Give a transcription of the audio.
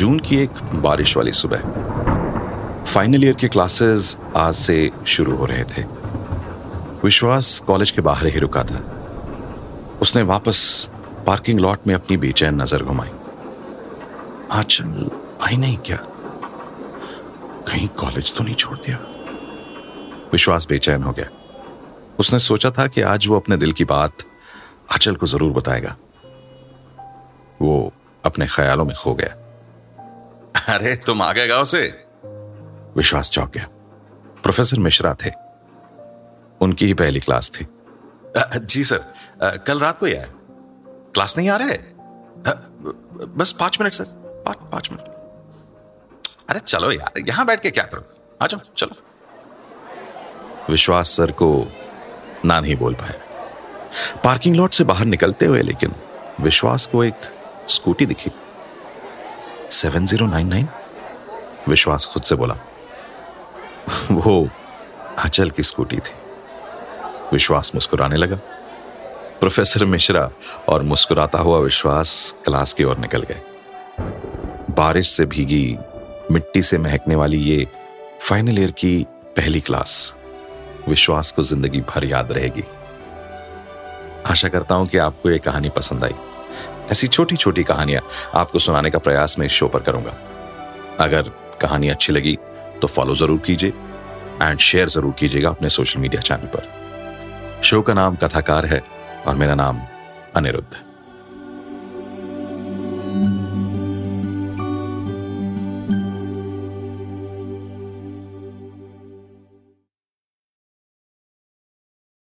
जून की एक बारिश वाली सुबह। फाइनल ईयर के क्लासेस आज से शुरू हो रहे थे। विश्वास कॉलेज के बाहर ही रुका था। उसने वापस पार्किंग लॉट में अपनी बेचैन नज़र घुमाई। आज आई नहीं क्या? कहीं कॉलेज तो नहीं छोड़ दिया? विश्वास बेचैन हो गया। उसने सोचा था कि आज वो अपने दिल की बात अचल को ज़रूर बताएगा। वो अपने ख्यालों में खो गया। अरे तुम आ गए गाँव से? विश्वास चौंक गया। प्रोफेसर मिश्रा थे। उनकी ही पहली क्लास थी। जी सर कल रात को ही आया क्लास नहीं आ रहा? है बस पाँच मिनट सर पाँच पाँच मिनट। अरे चलो यार यहाँ बैठ के क्या करो? आ जाओ चलो। विश्वास सर को ना नहीं बोल पाया पार्किंग लॉट से बाहर निकलते हुए लेकिन विश्वास को एक स्कूटी दिखी। Seven zero nine nine? विश्वास खुद से बोला। वो अचल की स्कूटी थी। विश्वास मुस्कुराने लगा। प्रोफेसर मिश्रा और मुस्कुराता हुआ विश्वास क्लास की ओर निकल गए। बारिश से भीगी, मिट्टी से महकने वाली ये फाइनल ईयर की पहली क्लास। विश्वास को ज़िंदगी भर याद रहेगी। आशा करता हूँ कि आपको ये कहानी पसंद आई। ऐसी छोटी छोटी कहानियाँ आपको सुनाने का प्रयास मैं इस शो पर करूँगा। अगर कहानी अच्छी लगी तो फॉलो ज़रूर कीजिए एंड शेयर ज़रूर कीजिएगा अपने सोशल मीडिया चैनल पर। शो का नाम कथाकार है और मेरा नाम अनिरुद्ध।